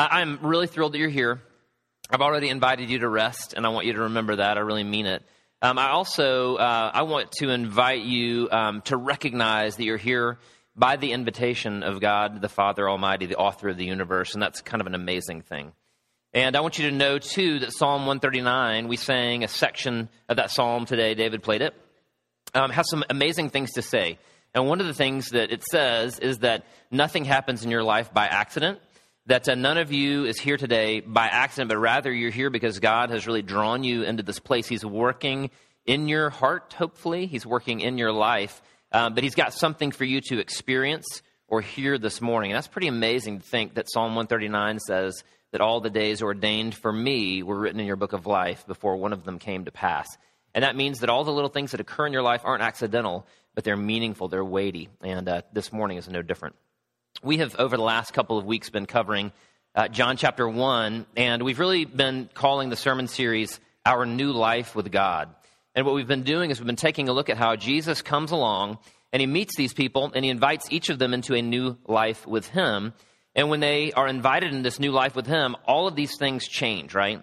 Uh, I'm really thrilled that you're here. I've already invited you to rest, and I want you to remember that. I really mean it. Um, I also uh, I want to invite you um, to recognize that you're here by the invitation of God, the Father Almighty, the author of the universe, and that's kind of an amazing thing. And I want you to know, too, that Psalm 139, we sang a section of that psalm today. David played it. Um, has some amazing things to say. And one of the things that it says is that nothing happens in your life by accident, that uh, none of you is here today by accident, but rather you're here because God has really drawn you into this place. He's working in your heart, hopefully, He's working in your life, um, but He's got something for you to experience or hear this morning. And that's pretty amazing to think that Psalm 139 says that all the days ordained for me were written in your book of life before one of them came to pass. And that means that all the little things that occur in your life aren't accidental, but they're meaningful, they're weighty. And uh, this morning is no different. We have, over the last couple of weeks, been covering uh, John chapter 1, and we've really been calling the sermon series Our New Life with God. And what we've been doing is we've been taking a look at how Jesus comes along and he meets these people and he invites each of them into a new life with him. And when they are invited in this new life with him, all of these things change, right?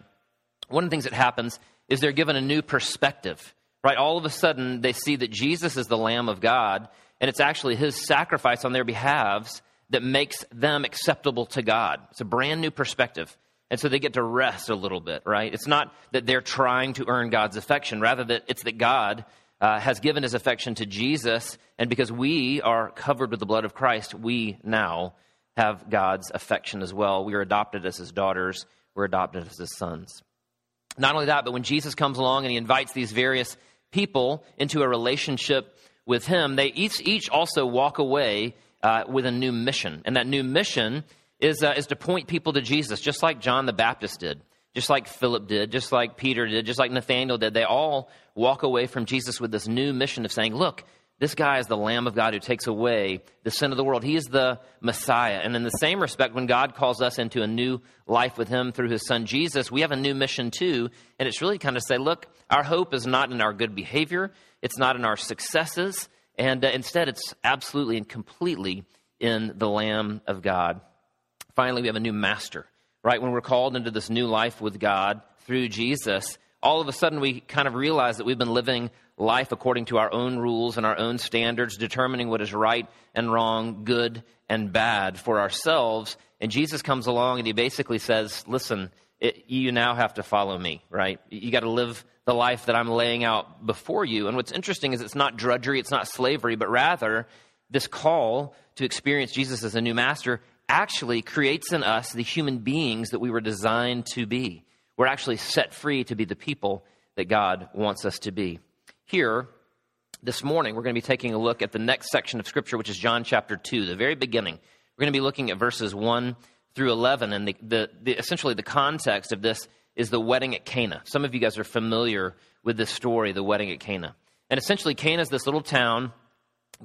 One of the things that happens is they're given a new perspective, right? All of a sudden, they see that Jesus is the Lamb of God, and it's actually his sacrifice on their behalves that makes them acceptable to God. It's a brand new perspective. And so they get to rest a little bit, right? It's not that they're trying to earn God's affection, rather that it's that God uh, has given his affection to Jesus, and because we are covered with the blood of Christ, we now have God's affection as well. We are adopted as his daughters, we're adopted as his sons. Not only that, but when Jesus comes along and he invites these various people into a relationship with him, they each, each also walk away uh, with a new mission. And that new mission is, uh, is to point people to Jesus, just like John the Baptist did, just like Philip did, just like Peter did, just like Nathaniel did. They all walk away from Jesus with this new mission of saying, Look, this guy is the Lamb of God who takes away the sin of the world. He is the Messiah. And in the same respect, when God calls us into a new life with Him through His Son Jesus, we have a new mission too. And it's really kind of say, look, our hope is not in our good behavior, it's not in our successes, and uh, instead it's absolutely and completely in the Lamb of God. Finally, we have a new master, right? When we're called into this new life with God through Jesus, all of a sudden we kind of realize that we've been living life according to our own rules and our own standards, determining what is right and wrong, good and bad for ourselves. And Jesus comes along and he basically says, Listen, it, you now have to follow me, right? You got to live the life that I'm laying out before you. And what's interesting is it's not drudgery, it's not slavery, but rather this call to experience Jesus as a new master actually creates in us the human beings that we were designed to be we're actually set free to be the people that God wants us to be. Here, this morning, we're going to be taking a look at the next section of Scripture, which is John chapter 2, the very beginning. We're going to be looking at verses 1 through 11, and the, the, the, essentially the context of this is the wedding at Cana. Some of you guys are familiar with this story, the wedding at Cana. And essentially, Cana is this little town.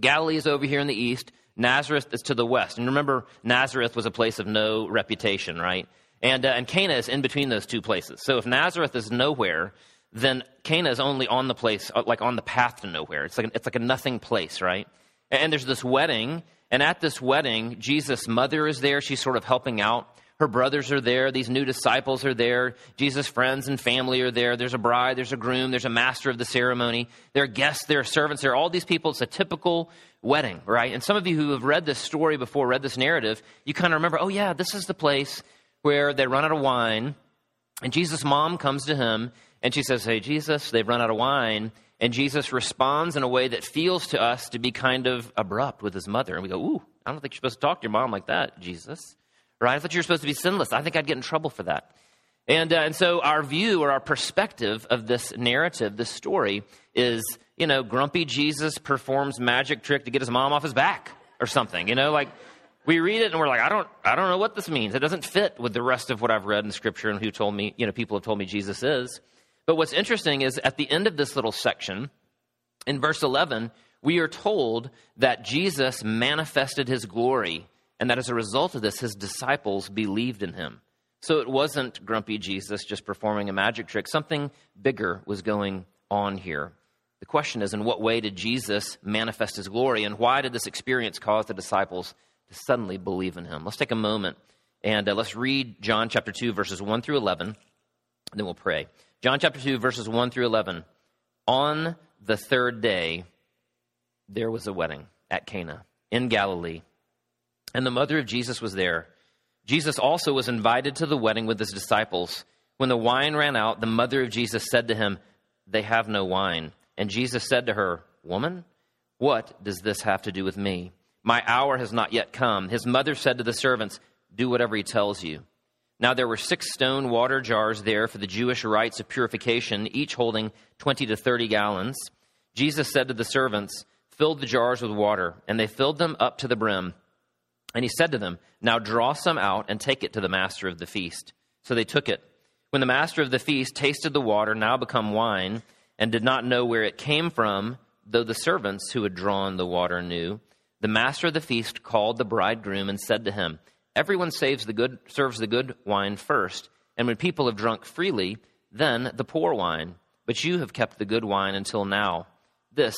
Galilee is over here in the east. Nazareth is to the west. And remember, Nazareth was a place of no reputation, right? And, uh, and Cana is in between those two places. So if Nazareth is nowhere, then Cana is only on the place, uh, like on the path to nowhere. It's like, it's like a nothing place, right? And there's this wedding, and at this wedding, Jesus' mother is there. She's sort of helping out. Her brothers are there. These new disciples are there. Jesus' friends and family are there. There's a bride, there's a groom, there's a master of the ceremony. There are guests, there are servants, there are all these people. It's a typical wedding, right? And some of you who have read this story before, read this narrative, you kind of remember, oh, yeah, this is the place where they run out of wine, and Jesus' mom comes to him and she says, Hey, Jesus, they've run out of wine. And Jesus responds in a way that feels to us to be kind of abrupt with his mother. And we go, Ooh, I don't think you're supposed to talk to your mom like that, Jesus. Right? I thought you were supposed to be sinless. I think I'd get in trouble for that. And, uh, and so our view or our perspective of this narrative, this story, is, you know, grumpy Jesus performs magic trick to get his mom off his back or something. You know, like we read it and we're like, I don't, I don't know what this means. It doesn't fit with the rest of what I've read in Scripture and who told me, you know, people have told me Jesus is. But what's interesting is at the end of this little section, in verse 11, we are told that Jesus manifested his glory and that as a result of this, his disciples believed in him. So it wasn't grumpy Jesus just performing a magic trick. Something bigger was going on here. The question is, in what way did Jesus manifest his glory, and why did this experience cause the disciples to suddenly believe in him. Let's take a moment And uh, let's read John chapter 2, verses 1 through 11, and then we'll pray. John chapter 2, verses 1 through 11. On the third day, there was a wedding at Cana in Galilee, and the mother of Jesus was there. Jesus also was invited to the wedding with his disciples. When the wine ran out, the mother of Jesus said to him, They have no wine. And Jesus said to her, Woman, what does this have to do with me? My hour has not yet come. His mother said to the servants, Do whatever he tells you. Now there were six stone water jars there for the Jewish rites of purification, each holding 20 to 30 gallons. Jesus said to the servants, Fill the jars with water, and they filled them up to the brim. And he said to them, Now draw some out and take it to the master of the feast. So they took it. When the master of the feast tasted the water, now become wine, and did not know where it came from, though the servants who had drawn the water knew, the master of the feast called the bridegroom and said to him, Everyone saves the good, serves the good wine first, and when people have drunk freely, then the poor wine. But you have kept the good wine until now. This,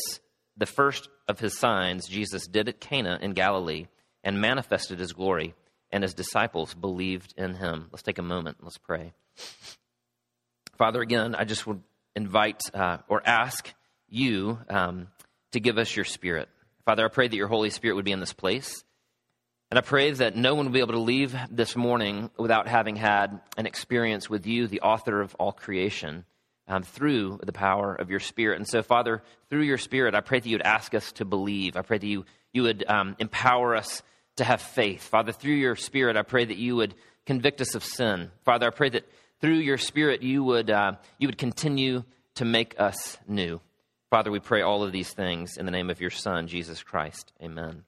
the first of his signs, Jesus did at Cana in Galilee and manifested his glory, and his disciples believed in him. Let's take a moment. Let's pray. Father, again, I just would invite uh, or ask you um, to give us your spirit. Father, I pray that your Holy Spirit would be in this place. And I pray that no one will be able to leave this morning without having had an experience with you, the author of all creation, um, through the power of your Spirit. And so, Father, through your Spirit, I pray that you would ask us to believe. I pray that you, you would um, empower us to have faith. Father, through your Spirit, I pray that you would convict us of sin. Father, I pray that through your Spirit, you would, uh, you would continue to make us new. Father, we pray all of these things in the name of your Son, Jesus Christ. Amen.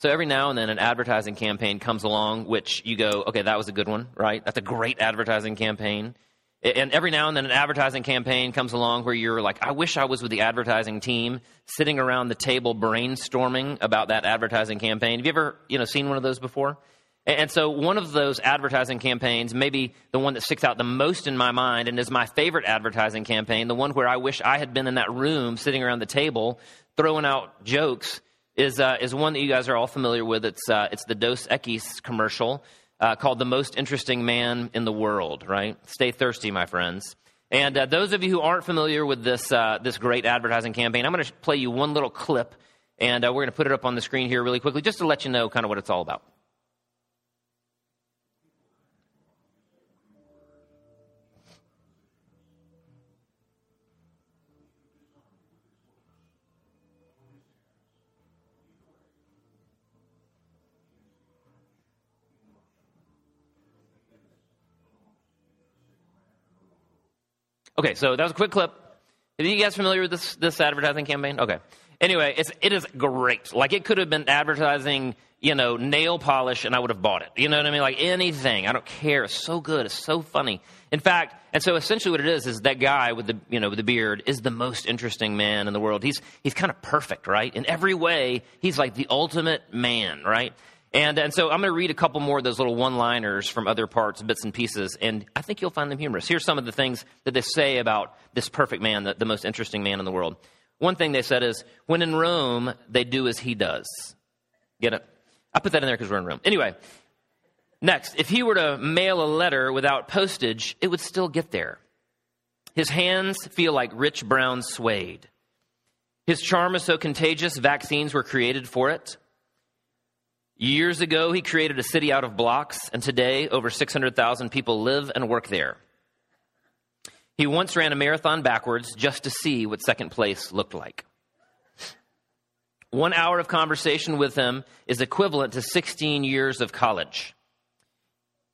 So every now and then an advertising campaign comes along, which you go, okay, that was a good one, right? That's a great advertising campaign. And every now and then an advertising campaign comes along where you're like, I wish I was with the advertising team sitting around the table brainstorming about that advertising campaign. Have you ever, you know, seen one of those before? And so one of those advertising campaigns, maybe the one that sticks out the most in my mind and is my favorite advertising campaign, the one where I wish I had been in that room sitting around the table throwing out jokes, is, uh, is one that you guys are all familiar with. It's, uh, it's the Dos Equis commercial uh, called The Most Interesting Man in the World, right? Stay thirsty, my friends. And uh, those of you who aren't familiar with this, uh, this great advertising campaign, I'm going to play you one little clip, and uh, we're going to put it up on the screen here really quickly just to let you know kind of what it's all about. Okay, so that was a quick clip. Are you guys familiar with this this advertising campaign? Okay. Anyway, it's it is great. Like it could have been advertising, you know, nail polish, and I would have bought it. You know what I mean? Like anything. I don't care. It's so good. It's so funny. In fact, and so essentially what it is is that guy with the you know with the beard is the most interesting man in the world. He's he's kind of perfect, right? In every way, he's like the ultimate man, right? And, and so I'm going to read a couple more of those little one liners from other parts, bits and pieces, and I think you'll find them humorous. Here's some of the things that they say about this perfect man, the, the most interesting man in the world. One thing they said is, when in Rome, they do as he does. Get it? I put that in there because we're in Rome. Anyway, next, if he were to mail a letter without postage, it would still get there. His hands feel like rich brown suede. His charm is so contagious, vaccines were created for it. Years ago, he created a city out of blocks, and today over 600,000 people live and work there. He once ran a marathon backwards just to see what second place looked like. One hour of conversation with him is equivalent to 16 years of college.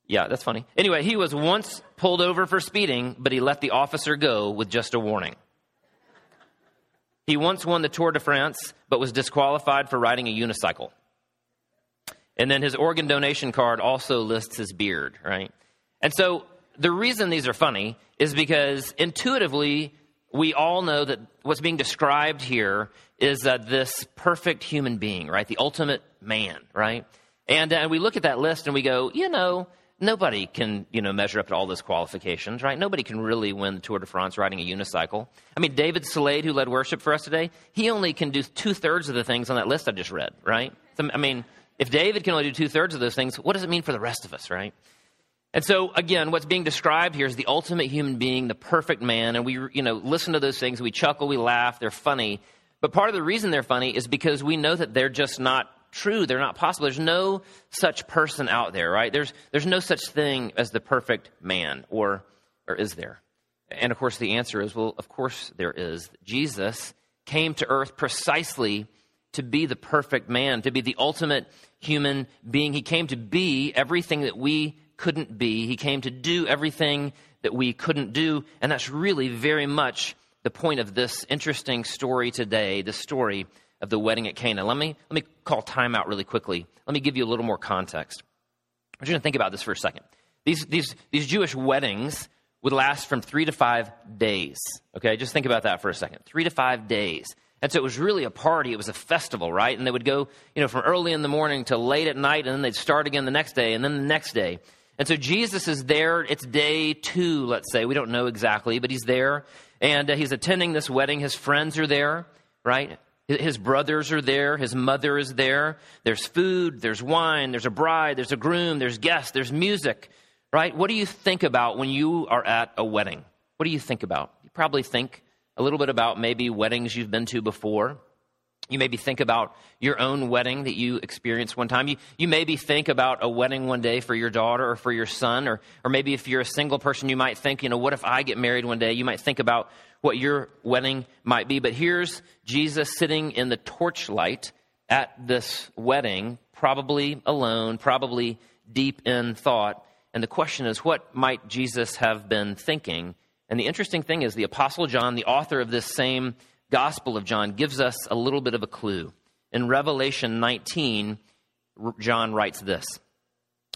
Yeah, that's funny. Anyway, he was once pulled over for speeding, but he let the officer go with just a warning. He once won the Tour de France, but was disqualified for riding a unicycle. And then his organ donation card also lists his beard, right? And so the reason these are funny is because intuitively, we all know that what's being described here is uh, this perfect human being, right? The ultimate man, right? And uh, we look at that list and we go, you know, nobody can, you know, measure up to all those qualifications, right? Nobody can really win the Tour de France riding a unicycle. I mean, David Slade, who led worship for us today, he only can do two thirds of the things on that list I just read, right? I mean, if David can only do two thirds of those things, what does it mean for the rest of us, right? And so, again, what's being described here is the ultimate human being, the perfect man. And we, you know, listen to those things, we chuckle, we laugh, they're funny. But part of the reason they're funny is because we know that they're just not true. They're not possible. There's no such person out there, right? There's, there's no such thing as the perfect man, or, or is there? And of course, the answer is well, of course there is. Jesus came to earth precisely to be the perfect man, to be the ultimate human being. He came to be everything that we couldn't be. He came to do everything that we couldn't do. And that's really very much the point of this interesting story today, the story of the wedding at Cana. Let me, let me call time out really quickly. Let me give you a little more context. I want you to think about this for a second. These, these, these Jewish weddings would last from three to five days. Okay, just think about that for a second. Three to five days. And so it was really a party. It was a festival, right? And they would go, you know, from early in the morning to late at night, and then they'd start again the next day, and then the next day. And so Jesus is there. It's day two, let's say. We don't know exactly, but he's there. And uh, he's attending this wedding. His friends are there, right? His brothers are there. His mother is there. There's food. There's wine. There's a bride. There's a groom. There's guests. There's music, right? What do you think about when you are at a wedding? What do you think about? You probably think a little bit about maybe weddings you've been to before. You maybe think about your own wedding that you experienced one time. You, you maybe think about a wedding one day for your daughter or for your son, or, or maybe if you're a single person, you might think, you know, what if I get married one day? You might think about what your wedding might be. But here's Jesus sitting in the torchlight at this wedding, probably alone, probably deep in thought. And the question is, what might Jesus have been thinking? And the interesting thing is, the Apostle John, the author of this same Gospel of John gives us a little bit of a clue. In Revelation 19, John writes this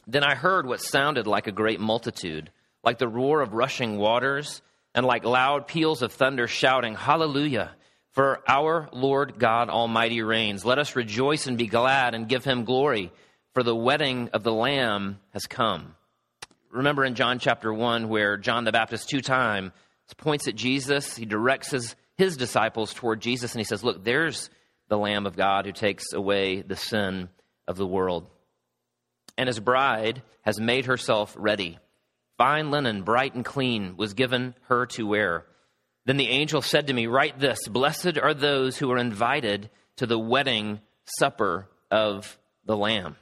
Then I heard what sounded like a great multitude, like the roar of rushing waters, and like loud peals of thunder shouting, Hallelujah! For our Lord God Almighty reigns. Let us rejoice and be glad and give him glory, for the wedding of the Lamb has come. Remember in John chapter 1, where John the Baptist two times points at Jesus, he directs his his disciples toward Jesus and he says, Look, there's the Lamb of God who takes away the sin of the world. And his bride has made herself ready. Fine linen, bright and clean, was given her to wear. Then the angel said to me, Write this Blessed are those who are invited to the wedding supper of the Lamb.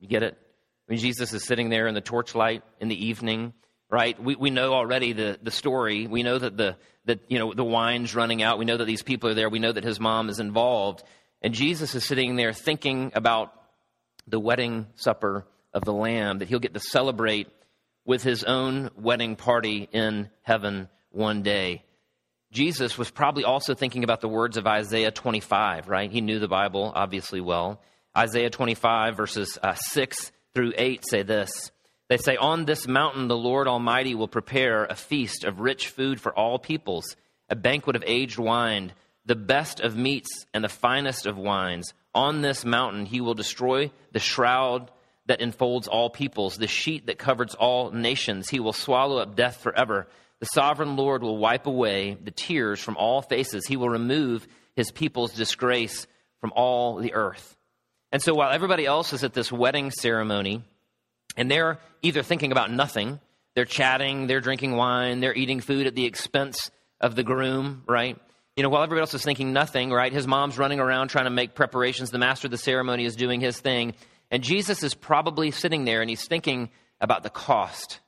You get it? When Jesus is sitting there in the torchlight in the evening, right? We, we know already the, the story. We know that the, that, you know, the wine's running out. We know that these people are there. We know that his mom is involved. And Jesus is sitting there thinking about the wedding supper of the Lamb that he'll get to celebrate with his own wedding party in heaven one day. Jesus was probably also thinking about the words of Isaiah 25, right? He knew the Bible obviously well. Isaiah 25, verses uh, 6 through 8 say this they say, On this mountain the Lord Almighty will prepare a feast of rich food for all peoples, a banquet of aged wine, the best of meats and the finest of wines. On this mountain he will destroy the shroud that enfolds all peoples, the sheet that covers all nations. He will swallow up death forever. The sovereign Lord will wipe away the tears from all faces. He will remove his people's disgrace from all the earth. And so while everybody else is at this wedding ceremony, and they're either thinking about nothing, they're chatting, they're drinking wine, they're eating food at the expense of the groom, right? You know, while everybody else is thinking nothing, right? His mom's running around trying to make preparations. The master of the ceremony is doing his thing. And Jesus is probably sitting there and he's thinking about the cost,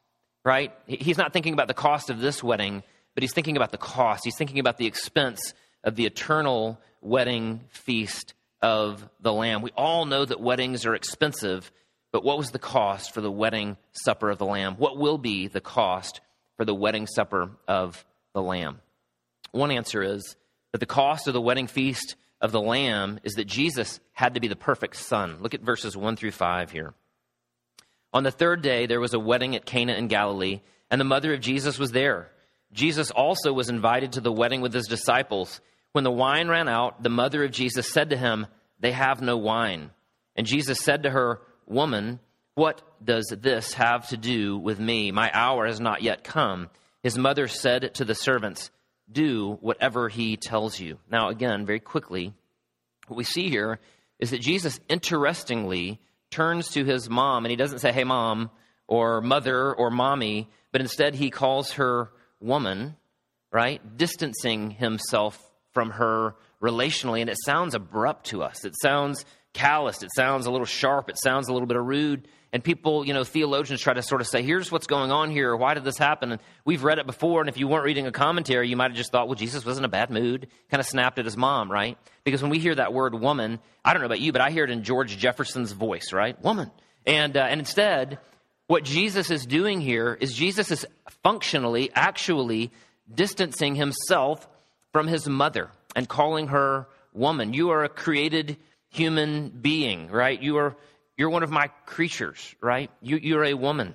right? He's not thinking about the cost of this wedding, but he's thinking about the cost. He's thinking about the expense of the eternal wedding feast of the Lamb. We all know that weddings are expensive, but what was the cost for the wedding supper of the Lamb? What will be the cost for the wedding supper of the Lamb? One answer is that the cost of the wedding feast of the Lamb is that Jesus had to be the perfect son. Look at verses 1 through 5 here. On the third day, there was a wedding at Cana in Galilee, and the mother of Jesus was there. Jesus also was invited to the wedding with his disciples. When the wine ran out, the mother of Jesus said to him, They have no wine. And Jesus said to her, Woman, what does this have to do with me? My hour has not yet come. His mother said to the servants, Do whatever he tells you. Now, again, very quickly, what we see here is that Jesus, interestingly, turns to his mom and he doesn't say, Hey, mom, or mother, or mommy, but instead he calls her woman, right? Distancing himself from her relationally. And it sounds abrupt to us. It sounds calloused. It sounds a little sharp. It sounds a little bit rude. And people, you know, theologians try to sort of say, here's what's going on here. Why did this happen? And we've read it before. And if you weren't reading a commentary, you might have just thought, well, Jesus was in a bad mood. Kind of snapped at his mom, right? Because when we hear that word woman, I don't know about you, but I hear it in George Jefferson's voice, right? Woman. And, uh, and instead, what Jesus is doing here is Jesus is functionally, actually distancing himself from his mother and calling her woman. You are a created human being, right? You are you're one of my creatures, right? You, you're a woman.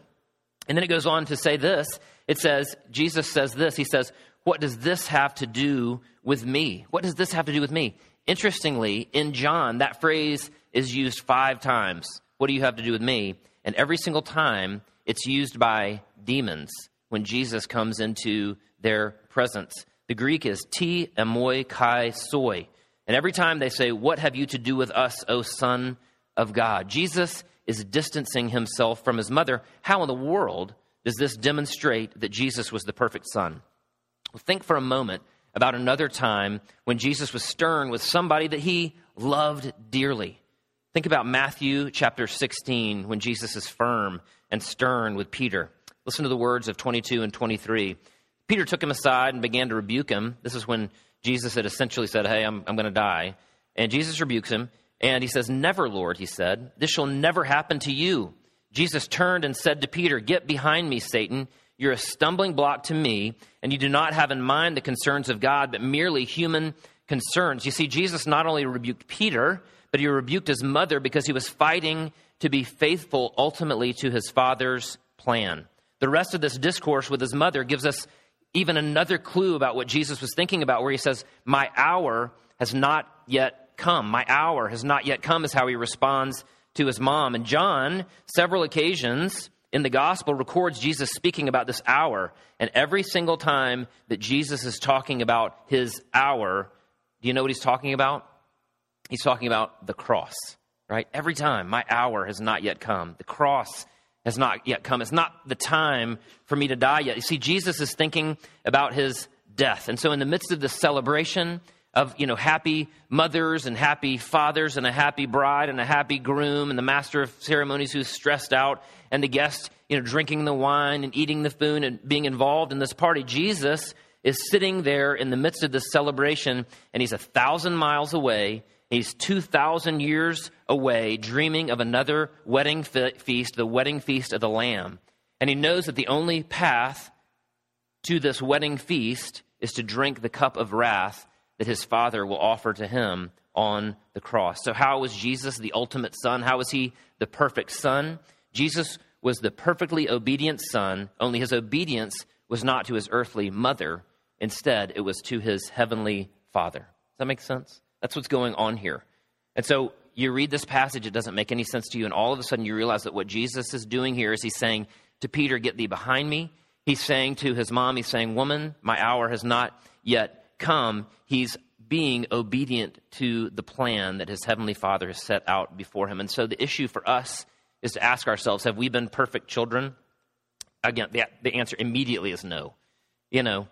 And then it goes on to say this. It says, Jesus says this. He says, What does this have to do with me? What does this have to do with me? Interestingly, in John, that phrase is used five times. What do you have to do with me? And every single time, it's used by demons when Jesus comes into their presence. The Greek is ti emoi kai soi. And every time they say, What have you to do with us, O Son of God? Jesus is distancing himself from his mother. How in the world does this demonstrate that Jesus was the perfect son? Well, think for a moment about another time when Jesus was stern with somebody that he loved dearly. Think about Matthew chapter 16 when Jesus is firm and stern with Peter. Listen to the words of 22 and 23. Peter took him aside and began to rebuke him. This is when Jesus had essentially said, Hey, I'm, I'm going to die. And Jesus rebukes him. And he says, Never, Lord, he said. This shall never happen to you. Jesus turned and said to Peter, Get behind me, Satan. You're a stumbling block to me, and you do not have in mind the concerns of God, but merely human concerns. You see, Jesus not only rebuked Peter, but he rebuked his mother because he was fighting to be faithful ultimately to his father's plan. The rest of this discourse with his mother gives us even another clue about what Jesus was thinking about, where he says, My hour has not yet come. My hour has not yet come, is how he responds to his mom. And John, several occasions in the gospel, records Jesus speaking about this hour. And every single time that Jesus is talking about his hour, do you know what he's talking about? He's talking about the cross, right? Every time, my hour has not yet come. The cross has not yet come. It's not the time for me to die yet. You see, Jesus is thinking about his death. And so, in the midst of this celebration of, you know, happy mothers and happy fathers and a happy bride and a happy groom and the master of ceremonies who's stressed out and the guest, you know, drinking the wine and eating the food and being involved in this party, Jesus is sitting there in the midst of this celebration and he's a thousand miles away He's 2,000 years away, dreaming of another wedding feast, the wedding feast of the Lamb. And he knows that the only path to this wedding feast is to drink the cup of wrath that his Father will offer to him on the cross. So, how was Jesus the ultimate Son? How was he the perfect Son? Jesus was the perfectly obedient Son, only his obedience was not to his earthly mother. Instead, it was to his heavenly Father. Does that make sense? That's what's going on here. And so you read this passage, it doesn't make any sense to you, and all of a sudden you realize that what Jesus is doing here is he's saying to Peter, Get thee behind me. He's saying to his mom, He's saying, Woman, my hour has not yet come. He's being obedient to the plan that his heavenly Father has set out before him. And so the issue for us is to ask ourselves have we been perfect children? Again, the, the answer immediately is no. You know,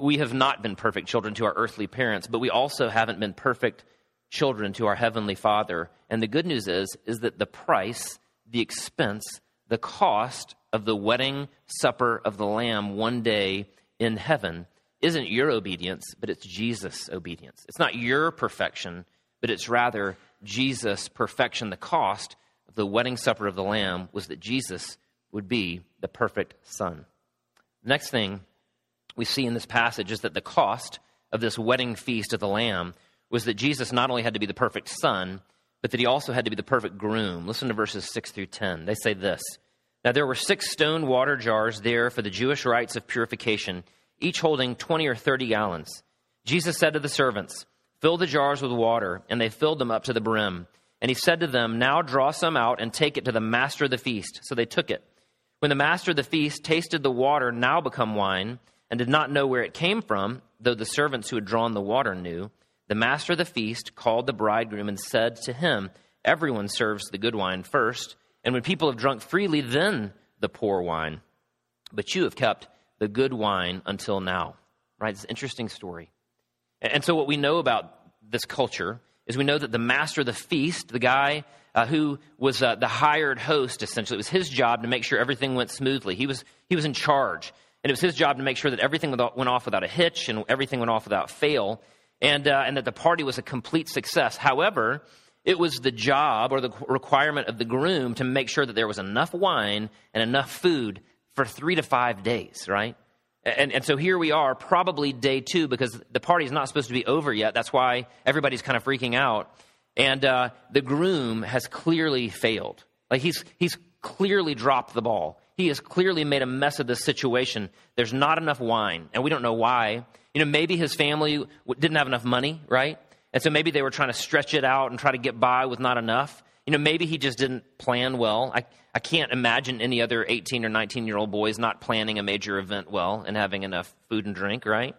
we have not been perfect children to our earthly parents, but we also haven't been perfect children to our heavenly Father. And the good news is is that the price, the expense, the cost of the wedding supper of the lamb one day in heaven isn't your obedience, but it's Jesus' obedience. It's not your perfection, but it's rather Jesus' perfection. The cost of the wedding supper of the lamb was that Jesus would be the perfect son. Next thing we see in this passage is that the cost of this wedding feast of the Lamb was that Jesus not only had to be the perfect son, but that he also had to be the perfect groom. Listen to verses 6 through 10. They say this Now there were six stone water jars there for the Jewish rites of purification, each holding 20 or 30 gallons. Jesus said to the servants, Fill the jars with water, and they filled them up to the brim. And he said to them, Now draw some out and take it to the master of the feast. So they took it. When the master of the feast tasted the water now become wine, and did not know where it came from, though the servants who had drawn the water knew. the master of the feast called the bridegroom and said to him, Everyone serves the good wine first, and when people have drunk freely, then the poor wine. But you have kept the good wine until now. Right? It's an interesting story. And so, what we know about this culture is we know that the master of the feast, the guy uh, who was uh, the hired host, essentially, it was his job to make sure everything went smoothly. He was, he was in charge. And it was his job to make sure that everything went off without a hitch and everything went off without fail, and, uh, and that the party was a complete success. However, it was the job or the requirement of the groom to make sure that there was enough wine and enough food for three to five days, right? And, and so here we are, probably day two, because the party is not supposed to be over yet. That's why everybody's kind of freaking out. And uh, the groom has clearly failed. Like he's, he's clearly dropped the ball. He has clearly made a mess of this situation. There's not enough wine, and we don't know why. You know, maybe his family didn't have enough money, right? And so maybe they were trying to stretch it out and try to get by with not enough. You know, maybe he just didn't plan well. I, I can't imagine any other 18 or 19 year old boys not planning a major event well and having enough food and drink, right?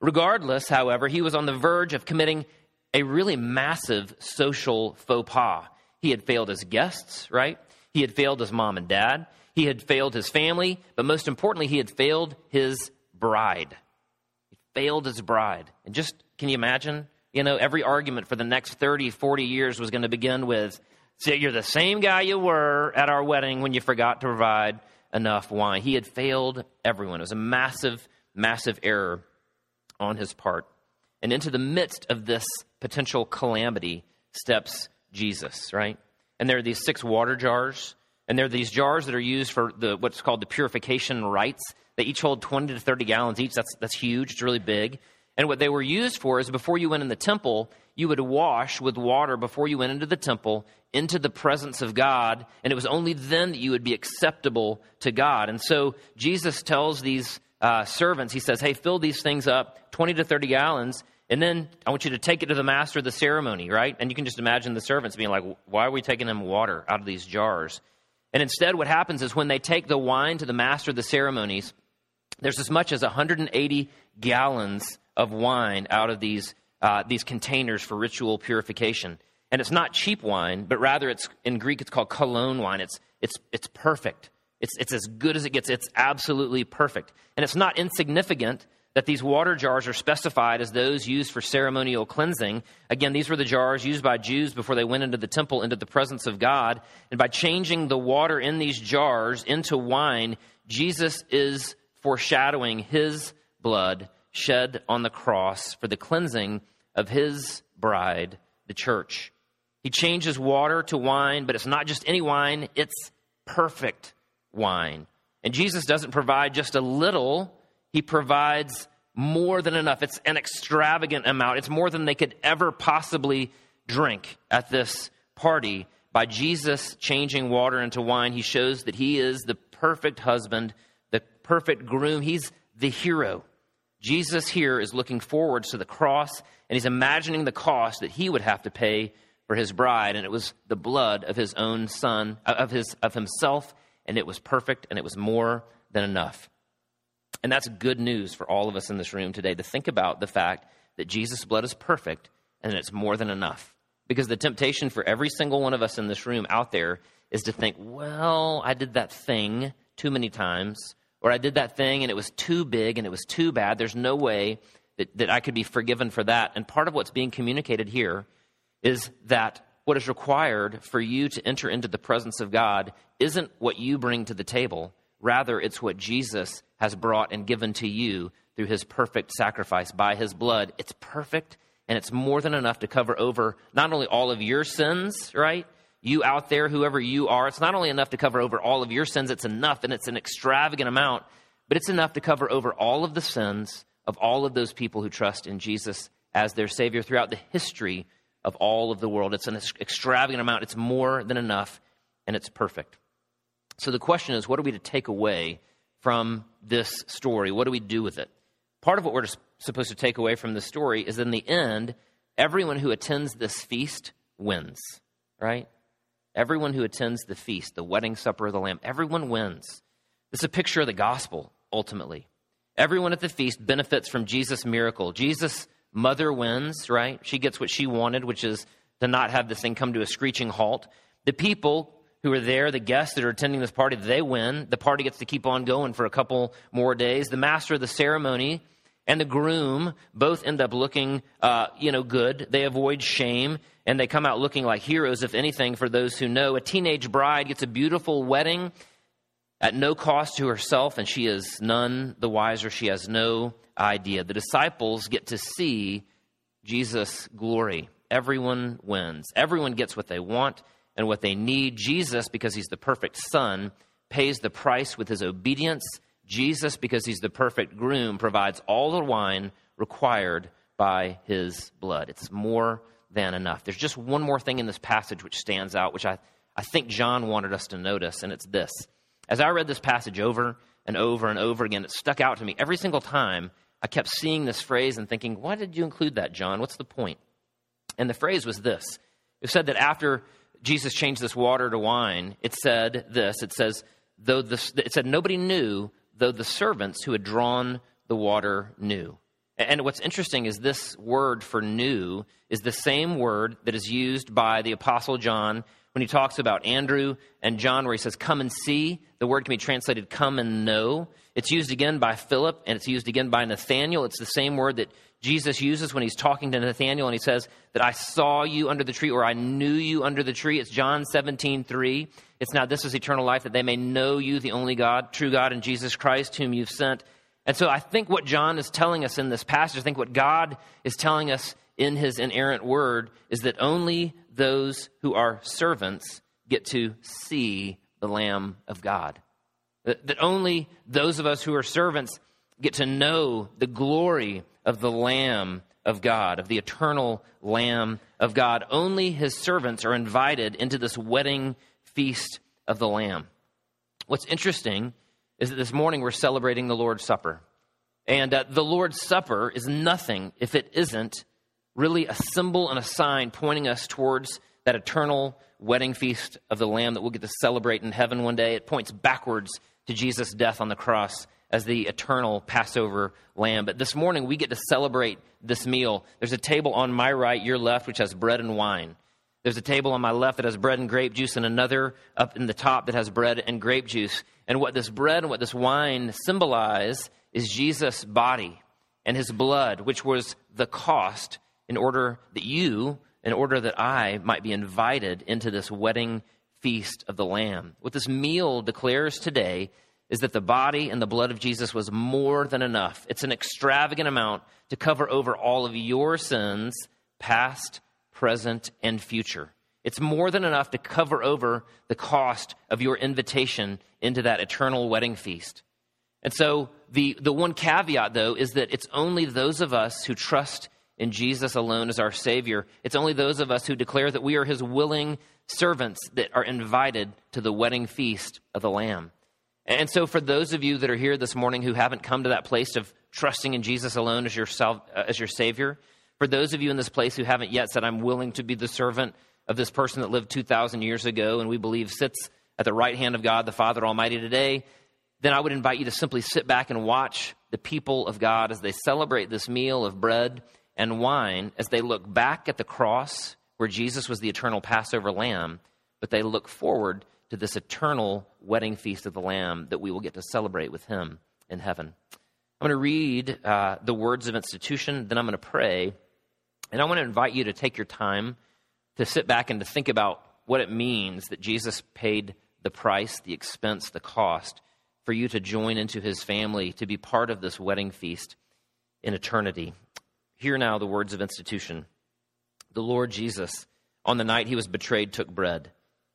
Regardless, however, he was on the verge of committing a really massive social faux pas. He had failed his guests, right? He had failed his mom and dad. He had failed his family. But most importantly, he had failed his bride. He failed his bride. And just, can you imagine? You know, every argument for the next 30, 40 years was going to begin with, "So you're the same guy you were at our wedding when you forgot to provide enough wine. He had failed everyone. It was a massive, massive error on his part. And into the midst of this potential calamity steps Jesus, right? And there are these six water jars, and there are these jars that are used for the what's called the purification rites. They each hold 20 to 30 gallons each. That's, that's huge. It's really big. And what they were used for is before you went in the temple, you would wash with water before you went into the temple, into the presence of God, and it was only then that you would be acceptable to God. And so Jesus tells these uh, servants, he says, Hey, fill these things up, 20 to 30 gallons, and then I want you to take it to the master of the ceremony, right? And you can just imagine the servants being like, Why are we taking them water out of these jars? And instead, what happens is when they take the wine to the master of the ceremonies, there's as much as 180 gallons of wine out of these, uh, these containers for ritual purification. And it's not cheap wine, but rather it's in Greek it's called kalon wine. It's, it's, it's perfect. It's, it's as good as it gets. It's absolutely perfect. And it's not insignificant that these water jars are specified as those used for ceremonial cleansing. Again, these were the jars used by Jews before they went into the temple, into the presence of God. And by changing the water in these jars into wine, Jesus is foreshadowing his blood shed on the cross for the cleansing of his bride, the church. He changes water to wine, but it's not just any wine, it's perfect wine. And Jesus doesn't provide just a little, he provides more than enough. It's an extravagant amount. It's more than they could ever possibly drink at this party. By Jesus changing water into wine, he shows that he is the perfect husband, the perfect groom. He's the hero. Jesus here is looking forward to the cross and he's imagining the cost that he would have to pay for his bride and it was the blood of his own son of his of himself and it was perfect and it was more than enough. And that's good news for all of us in this room today to think about the fact that Jesus' blood is perfect and it's more than enough. Because the temptation for every single one of us in this room out there is to think, well, I did that thing too many times or I did that thing and it was too big and it was too bad. There's no way that, that I could be forgiven for that. And part of what's being communicated here is that what is required for you to enter into the presence of God isn't what you bring to the table. Rather, it's what Jesus has brought and given to you through his perfect sacrifice by his blood. It's perfect and it's more than enough to cover over not only all of your sins, right? you out there, whoever you are, it's not only enough to cover over all of your sins, it's enough, and it's an extravagant amount, but it's enough to cover over all of the sins of all of those people who trust in Jesus as their Savior throughout the history of all of the world. It's an extravagant amount, it's more than enough, and it's perfect. So the question is what are we to take away from this story? What do we do with it? Part of what we're supposed to take away from the story is in the end, everyone who attends this feast wins, right? Everyone who attends the feast, the wedding supper of the Lamb, everyone wins. Is a picture of the gospel, ultimately. Everyone at the feast benefits from Jesus' miracle. Jesus' mother wins, right? She gets what she wanted, which is to not have this thing come to a screeching halt. The people who are there, the guests that are attending this party, they win. The party gets to keep on going for a couple more days. The master of the ceremony and the groom both end up looking, uh, you know, good. They avoid shame and they come out looking like heroes, if anything, for those who know. A teenage bride gets a beautiful wedding at no cost to herself, and she is none the wiser. She has no idea. The disciples get to see Jesus' glory. Everyone wins. Everyone gets what they want and what they need. Jesus, because he's the perfect son, pays the price with his obedience Jesus, because he's the perfect groom, provides all the wine required by his blood. It's more than enough. There's just one more thing in this passage which stands out, which I, I think John wanted us to notice, and it's this. As I read this passage over and over and over again, it stuck out to me. Every single time, I kept seeing this phrase and thinking, why did you include that, John? What's the point? And the phrase was this it said that after Jesus changed this water to wine, it said this it says, though this, it said, nobody knew though the servants who had drawn the water knew. And what's interesting is this word for knew is the same word that is used by the Apostle John when he talks about Andrew and John, where he says, Come and see. The word can be translated come and know. It's used again by Philip and it's used again by Nathaniel. It's the same word that Jesus uses when he's talking to Nathaniel and he says that I saw you under the tree or I knew you under the tree. It's John 17, 3. It's now this is eternal life that they may know you, the only God, true God, and Jesus Christ, whom you've sent. And so I think what John is telling us in this passage, I think what God is telling us in his inerrant word is that only those who are servants get to see the Lamb of God. That, that only those of us who are servants get to know the glory of the Lamb of God, of the eternal Lamb of God. Only his servants are invited into this wedding feast of the Lamb. What's interesting is that this morning we're celebrating the Lord's Supper. And uh, the Lord's Supper is nothing if it isn't really a symbol and a sign pointing us towards that eternal wedding feast of the Lamb that we'll get to celebrate in heaven one day. It points backwards to Jesus' death on the cross as the eternal Passover lamb. But this morning we get to celebrate this meal. There's a table on my right, your left, which has bread and wine. There's a table on my left that has bread and grape juice, and another up in the top that has bread and grape juice. And what this bread and what this wine symbolize is Jesus' body and his blood, which was the cost in order that you, in order that I might be invited into this wedding feast of the Lamb. What this meal declares today is that the body and the blood of Jesus was more than enough. It's an extravagant amount to cover over all of your sins, past, present, and future. It's more than enough to cover over the cost of your invitation into that eternal wedding feast. And so, the, the one caveat, though, is that it's only those of us who trust in Jesus alone as our Savior, it's only those of us who declare that we are His willing servants that are invited to the wedding feast of the Lamb. And so, for those of you that are here this morning who haven't come to that place of trusting in Jesus alone as your, uh, as your Savior, for those of you in this place who haven't yet said, I'm willing to be the servant of this person that lived 2,000 years ago and we believe sits at the right hand of God, the Father Almighty, today, then I would invite you to simply sit back and watch the people of God as they celebrate this meal of bread and wine, as they look back at the cross where Jesus was the eternal Passover lamb, but they look forward to this eternal wedding feast of the Lamb that we will get to celebrate with Him in heaven. I'm going to read uh, the words of institution, then I'm going to pray, and I want to invite you to take your time to sit back and to think about what it means that Jesus paid the price, the expense, the cost for you to join into His family, to be part of this wedding feast in eternity. Hear now the words of institution. The Lord Jesus, on the night he was betrayed, took bread.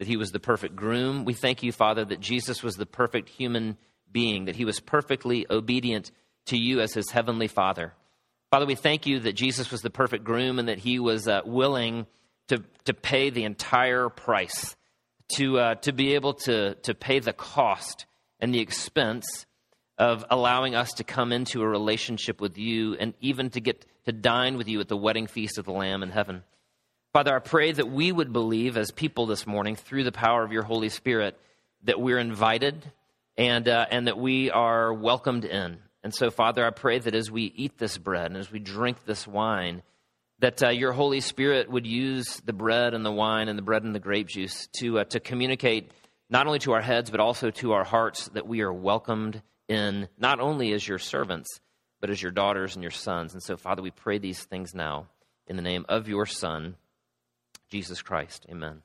that he was the perfect groom. We thank you, Father, that Jesus was the perfect human being, that he was perfectly obedient to you as his heavenly Father. Father, we thank you that Jesus was the perfect groom and that he was uh, willing to, to pay the entire price, to, uh, to be able to, to pay the cost and the expense of allowing us to come into a relationship with you and even to get to dine with you at the wedding feast of the Lamb in heaven. Father, I pray that we would believe as people this morning through the power of your Holy Spirit that we're invited and, uh, and that we are welcomed in. And so, Father, I pray that as we eat this bread and as we drink this wine, that uh, your Holy Spirit would use the bread and the wine and the bread and the grape juice to, uh, to communicate not only to our heads, but also to our hearts that we are welcomed in, not only as your servants, but as your daughters and your sons. And so, Father, we pray these things now in the name of your Son, Jesus Christ. Amen.